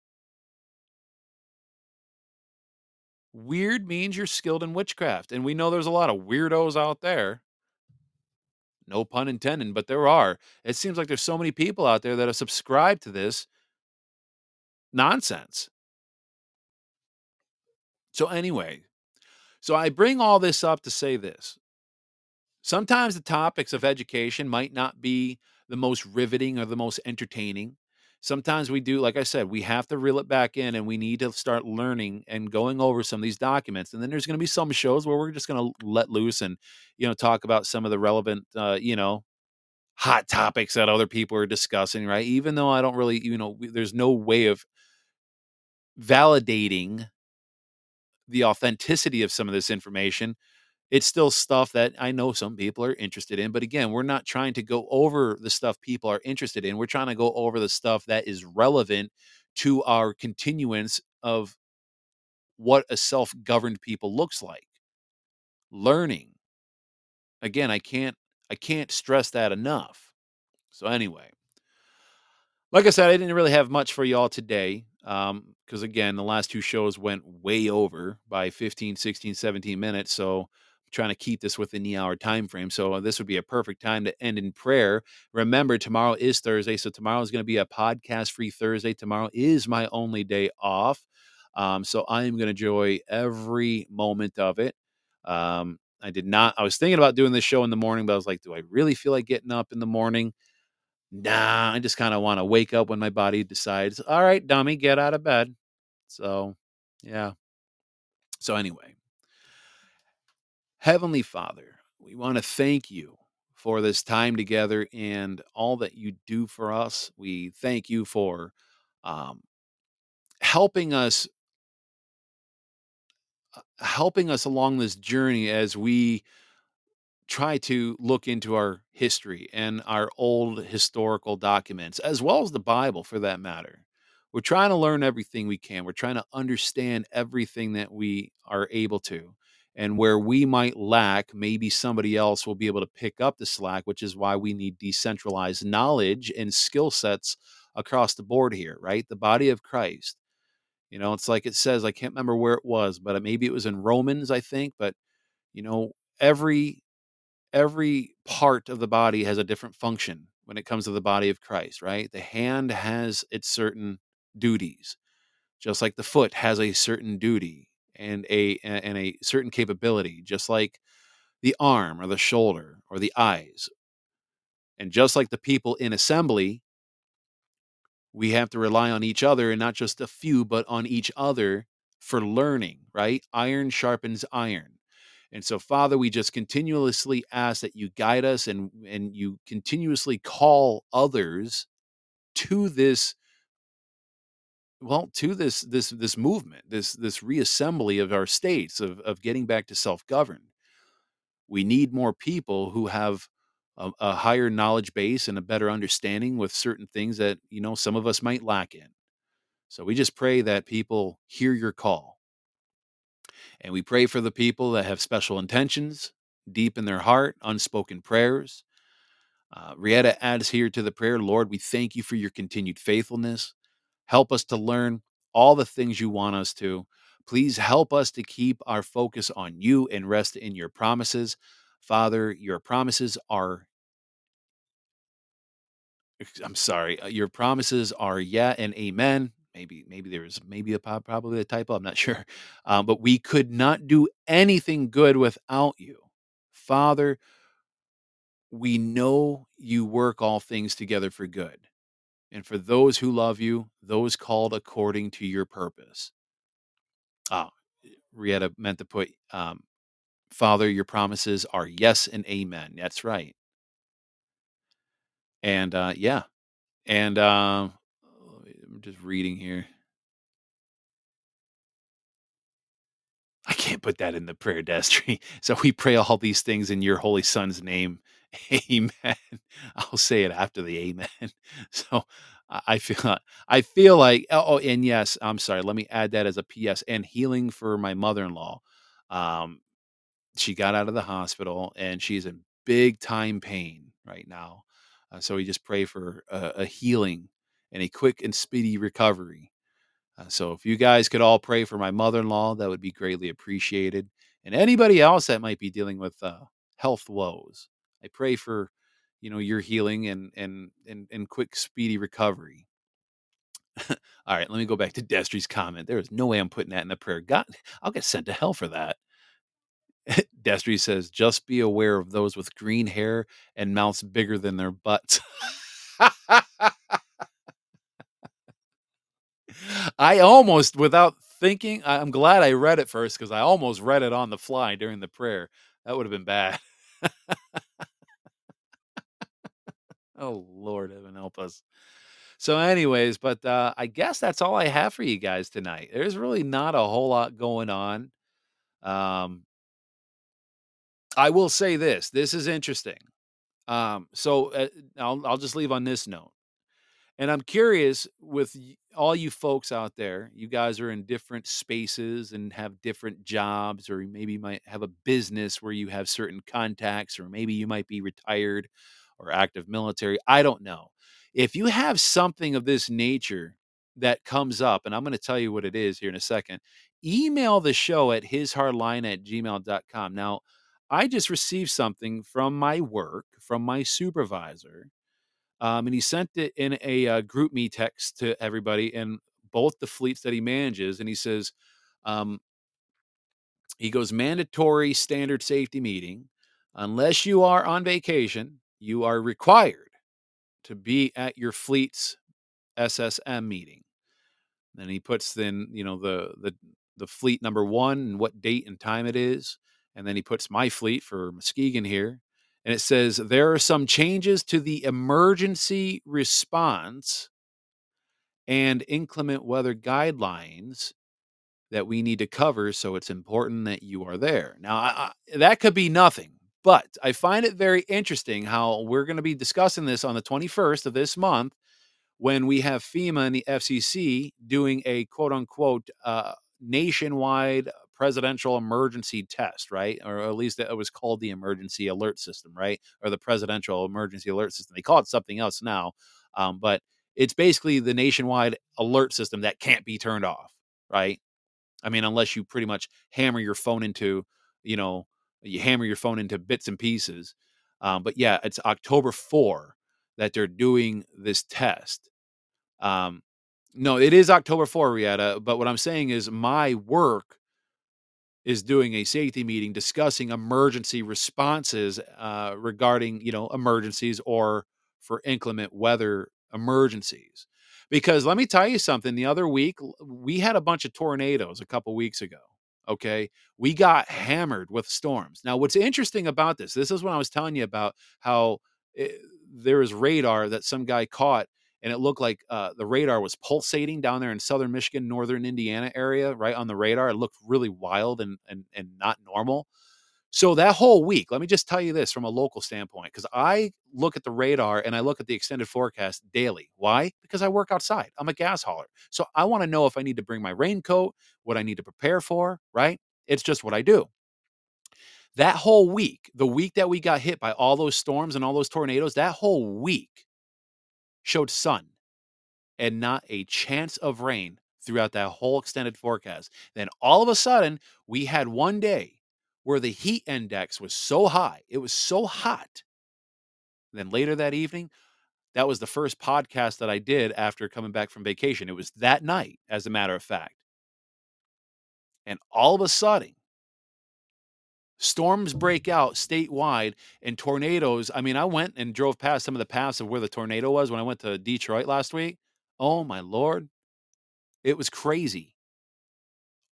Weird means you're skilled in witchcraft. And we know there's a lot of weirdos out there. No pun intended, but there are. It seems like there's so many people out there that have subscribed to this nonsense. So, anyway, so I bring all this up to say this. Sometimes the topics of education might not be the most riveting or the most entertaining. Sometimes we do, like I said, we have to reel it back in and we need to start learning and going over some of these documents. And then there's going to be some shows where we're just going to let loose and, you know, talk about some of the relevant, uh, you know, hot topics that other people are discussing, right? Even though I don't really, you know, there's no way of validating the authenticity of some of this information it's still stuff that I know some people are interested in. But again, we're not trying to go over the stuff people are interested in. We're trying to go over the stuff that is relevant to our continuance of what a self governed people looks like. Learning. Again, I can't I can't stress that enough. So anyway, like I said, I didn't really have much for y'all today. Um, because again, the last two shows went way over by 15, 16, 17 minutes. So trying to keep this within the hour time frame. So uh, this would be a perfect time to end in prayer. Remember, tomorrow is Thursday, so tomorrow is going to be a podcast free Thursday. Tomorrow is my only day off, um, so I am going to enjoy every moment of it. Um, I did not. I was thinking about doing this show in the morning, but I was like, do I really feel like getting up in the morning? Nah, I just kind of want to wake up when my body decides, all right, dummy, get out of bed. So, yeah. So, anyway, Heavenly Father, we want to thank you for this time together and all that you do for us. We thank you for um, helping us uh, helping us along this journey as we try to look into our history and our old historical documents, as well as the Bible for that matter. We're trying to learn everything we can. We're trying to understand everything that we are able to. And where we might lack, maybe somebody else will be able to pick up the slack, which is why we need decentralized knowledge and skill sets across the board here, right? The body of Christ. You know, it's like it says, I can't remember where it was, but uh, maybe it was in Romans, I think. But, you know, every every part of the body has a different function when it comes to the body of Christ, right? The hand has its certain duties, just like the foot has a certain duty and a and a certain capability, just like the arm or the shoulder or the eyes. And just like the people in assembly, we have to rely on each other and not just a few, but on each other for learning, right? Iron sharpens iron. And so, Father, we just continuously ask that you guide us and and you continuously call others to this well to this this this movement this this reassembly of our states of of getting back to self-govern we need more people who have a, a higher knowledge base and a better understanding with certain things that you know some of us might lack in so we just pray that people hear your call and we pray for the people that have special intentions deep in their heart, unspoken prayers. Uh, Rietta adds here to the prayer Lord, we thank you for your continued faithfulness. Help us to learn all the things you want us to. Please help us to keep our focus on you and rest in your promises. Father, your promises are I'm sorry, uh, your promises are yeah and amen maybe maybe there's maybe a probably a typo i'm not sure um, but we could not do anything good without you father we know you work all things together for good and for those who love you those called according to your purpose oh rietta meant to put um, father your promises are yes and amen that's right and uh, yeah and um, I'm just reading here. I can't put that in the prayer destry. So we pray all these things in your holy son's name. Amen. I'll say it after the amen. So I feel I feel like oh, oh and yes, I'm sorry. Let me add that as a PS and healing for my mother-in-law. Um, she got out of the hospital and she's in big time pain right now. Uh, so we just pray for a, a healing and a quick and speedy recovery. Uh, so if you guys could all pray for my mother-in-law, that would be greatly appreciated. And anybody else that might be dealing with uh, health woes, I pray for you know your healing and and and, and quick speedy recovery. all right, let me go back to Destry's comment. There is no way I'm putting that in the prayer. God, I'll get sent to hell for that. Destry says, just be aware of those with green hair and mouths bigger than their butts. I almost, without thinking, I'm glad I read it first because I almost read it on the fly during the prayer. That would have been bad. Oh, Lord, heaven help us. So, anyways, but uh, I guess that's all I have for you guys tonight. There's really not a whole lot going on. Um, I will say this: this is interesting. Um, so uh, I'll I'll just leave on this note. And I'm curious with all you folks out there, you guys are in different spaces and have different jobs, or maybe you might have a business where you have certain contacts, or maybe you might be retired or active military. I don't know. If you have something of this nature that comes up, and I'm going to tell you what it is here in a second, email the show at hishardline at gmail.com. Now, I just received something from my work, from my supervisor um, and he sent it in a uh, GroupMe text to everybody in both the fleets that he manages. And he says, um, he goes, mandatory standard safety meeting. Unless you are on vacation, you are required to be at your fleet's SSM meeting. And he puts then, you know, the the the fleet number one and what date and time it is. And then he puts my fleet for Muskegon here. And it says there are some changes to the emergency response and inclement weather guidelines that we need to cover. So it's important that you are there. Now, I, I, that could be nothing, but I find it very interesting how we're going to be discussing this on the 21st of this month when we have FEMA and the FCC doing a quote unquote uh, nationwide presidential emergency test, right? Or at least it was called the emergency alert system, right? Or the presidential emergency alert system. They call it something else now, um, but it's basically the nationwide alert system that can't be turned off, right? I mean, unless you pretty much hammer your phone into, you know, you hammer your phone into bits and pieces. Um, but yeah, it's October 4 that they're doing this test. Um, no, it is October 4, Rietta. But what I'm saying is my work is doing a safety meeting discussing emergency responses uh, regarding, you know, emergencies or for inclement weather emergencies. Because let me tell you something, the other week we had a bunch of tornadoes a couple weeks ago. Okay. We got hammered with storms. Now, what's interesting about this, this is when I was telling you about how it, there is radar that some guy caught and it looked like uh, the radar was pulsating down there in southern Michigan, northern Indiana area, right on the radar. It looked really wild and and and not normal. So that whole week, let me just tell you this from a local standpoint, because I look at the radar and I look at the extended forecast daily. Why? Because I work outside. I'm a gas hauler. So I want to know if I need to bring my raincoat, what I need to prepare for, right? It's just what I do. That whole week, the week that we got hit by all those storms and all those tornadoes, that whole week showed sun and not a chance of rain throughout that whole extended forecast. Then all of a sudden, we had one day where the heat index was so high, it was so hot. Then later that evening, that was the first podcast that I did after coming back from vacation. It was that night, as a matter of fact. And all of a sudden, storms break out statewide and tornadoes. I mean, I went and drove past some of the paths of where the tornado was when I went to Detroit last week. Oh my lord. It was crazy.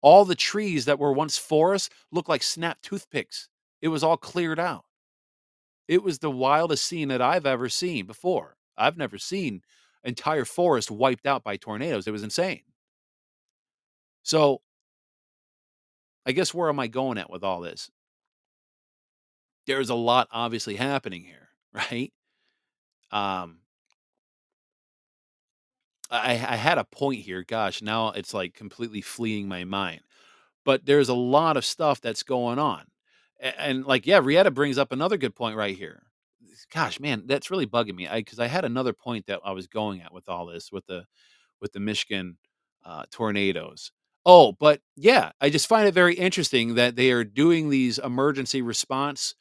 All the trees that were once forests looked like snapped toothpicks. It was all cleared out. It was the wildest scene that I've ever seen before. I've never seen entire forest wiped out by tornadoes. It was insane. So, I guess where am I going at with all this? there's a lot obviously happening here, right? Um, I, I had a point here. Gosh, now it's like completely fleeing my mind. But there's a lot of stuff that's going on. And, and like, yeah, Rietta brings up another good point right here. Gosh, man, that's really bugging me. I because I had another point that I was going at with all this with the with the Michigan uh, tornadoes. Oh, but yeah, I just find it very interesting that they are doing these emergency response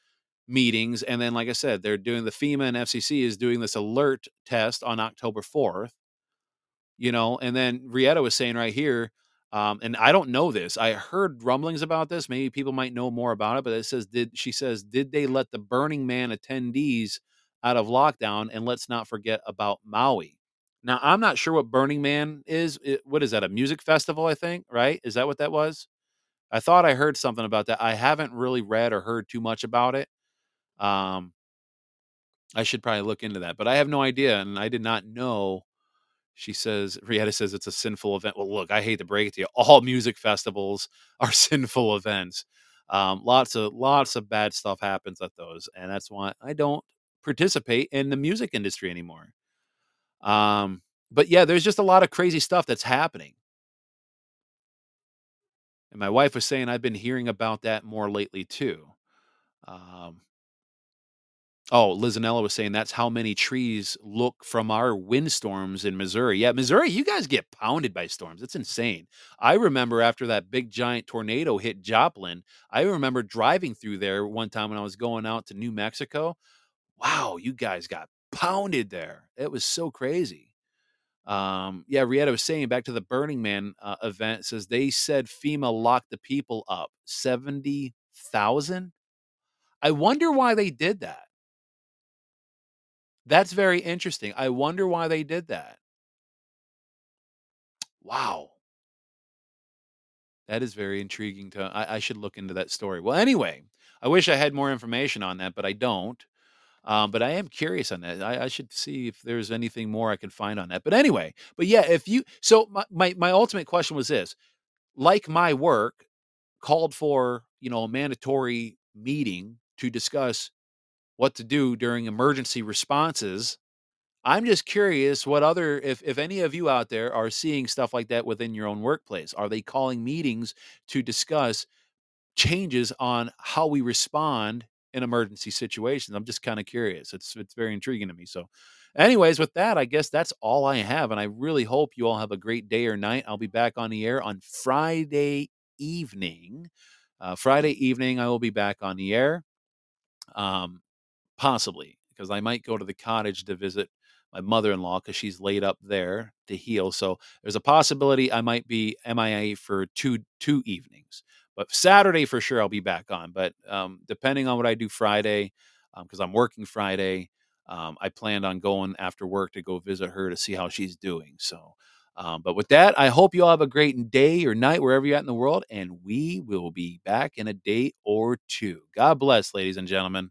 meetings. And then, like I said, they're doing the FEMA and FCC is doing this alert test on October 4th, you know, and then Rietta was saying right here, um, and I don't know this. I heard rumblings about this. Maybe people might know more about it, but it says, did she says, did they let the Burning Man attendees out of lockdown? And let's not forget about Maui. Now, I'm not sure what Burning Man is. It, what is that? A music festival, I think, right? Is that what that was? I thought I heard something about that. I haven't really read or heard too much about it. Um, I should probably look into that, but I have no idea, and I did not know. She says, Rietta says it's a sinful event. Well, look, I hate to break it to you. All music festivals are sinful events. Um, lots of lots of bad stuff happens at those, and that's why I don't participate in the music industry anymore. Um, but yeah, there's just a lot of crazy stuff that's happening. And my wife was saying I've been hearing about that more lately too. Um, Oh, Lizanella was saying that's how many trees look from our windstorms in Missouri. Yeah, Missouri, you guys get pounded by storms. It's insane. I remember after that big giant tornado hit Joplin, I remember driving through there one time when I was going out to New Mexico. Wow, you guys got pounded there. It was so crazy. Um, yeah, Rietta was saying back to the Burning Man uh, event says they said FEMA locked the people up 70,000. I wonder why they did that. That's very interesting. I wonder why they did that. Wow. That is very intriguing to I, I should look into that story. Well, anyway, I wish I had more information on that, but I don't. Um, but I am curious on that. I, I, should see if there's anything more I can find on that. But anyway, but yeah, if you so my, my my ultimate question was this: like my work called for, you know, a mandatory meeting to discuss what to do during emergency responses. I'm just curious what other if if any of you out there are seeing stuff like that within your own workplace. Are they calling meetings to discuss changes on how we respond in emergency situations. I'm just kind of curious. It's it's very intriguing to me. So, anyways, with that, I guess that's all I have, and I really hope you all have a great day or night. I'll be back on the air on Friday evening. Uh, Friday evening, I will be back on the air, um, possibly because I might go to the cottage to visit my mother-in-law because she's laid up there to heal. So there's a possibility I might be MIA for two two evenings. But Saturday for sure I'll be back on. But um, depending on what I do Friday, because um, I'm working Friday, um, I planned on going after work to go visit her to see how she's doing. So, um, but with that, I hope you all have a great day or night wherever you're at in the world, and we will be back in a day or two. God bless, ladies and gentlemen.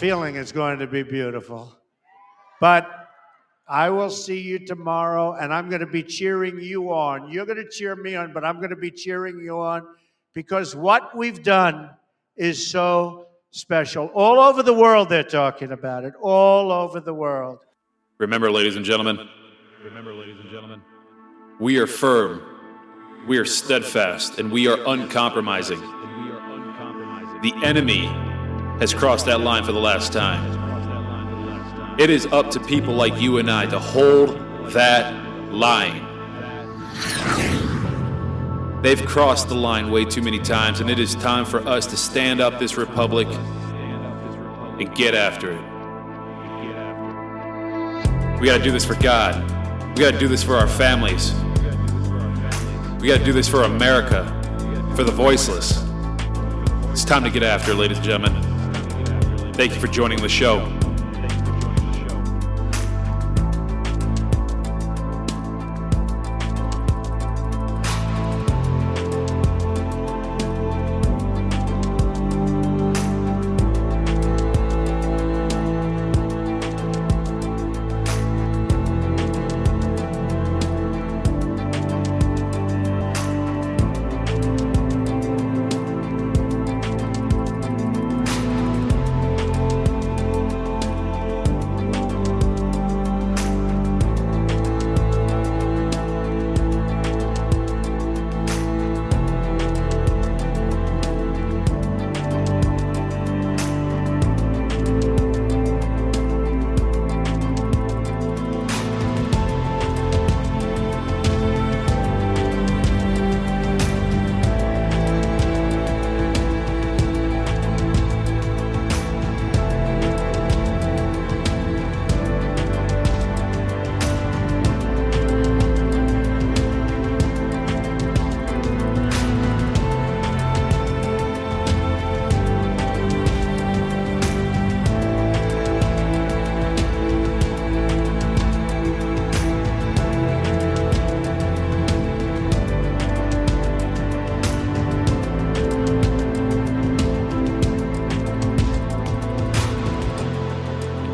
Feeling it's going to be beautiful. But I will see you tomorrow, and I'm going to be cheering you on. You're going to cheer me on, but I'm going to be cheering you on because what we've done is so special. All over the world, they're talking about it. All over the world. Remember, ladies and gentlemen. Remember, ladies and gentlemen. We are firm, we are steadfast, and we are uncompromising. The enemy has crossed that line for the last time. It is up to people like you and I to hold that line. They've crossed the line way too many times, and it is time for us to stand up this republic and get after it. We got to do this for God. We got to do this for our families. We got to do this for America, for the voiceless. It's time to get after ladies and gentlemen. Thank you for joining the show.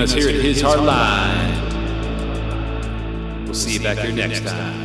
Us here at His Hard Line. We'll see you back here next time.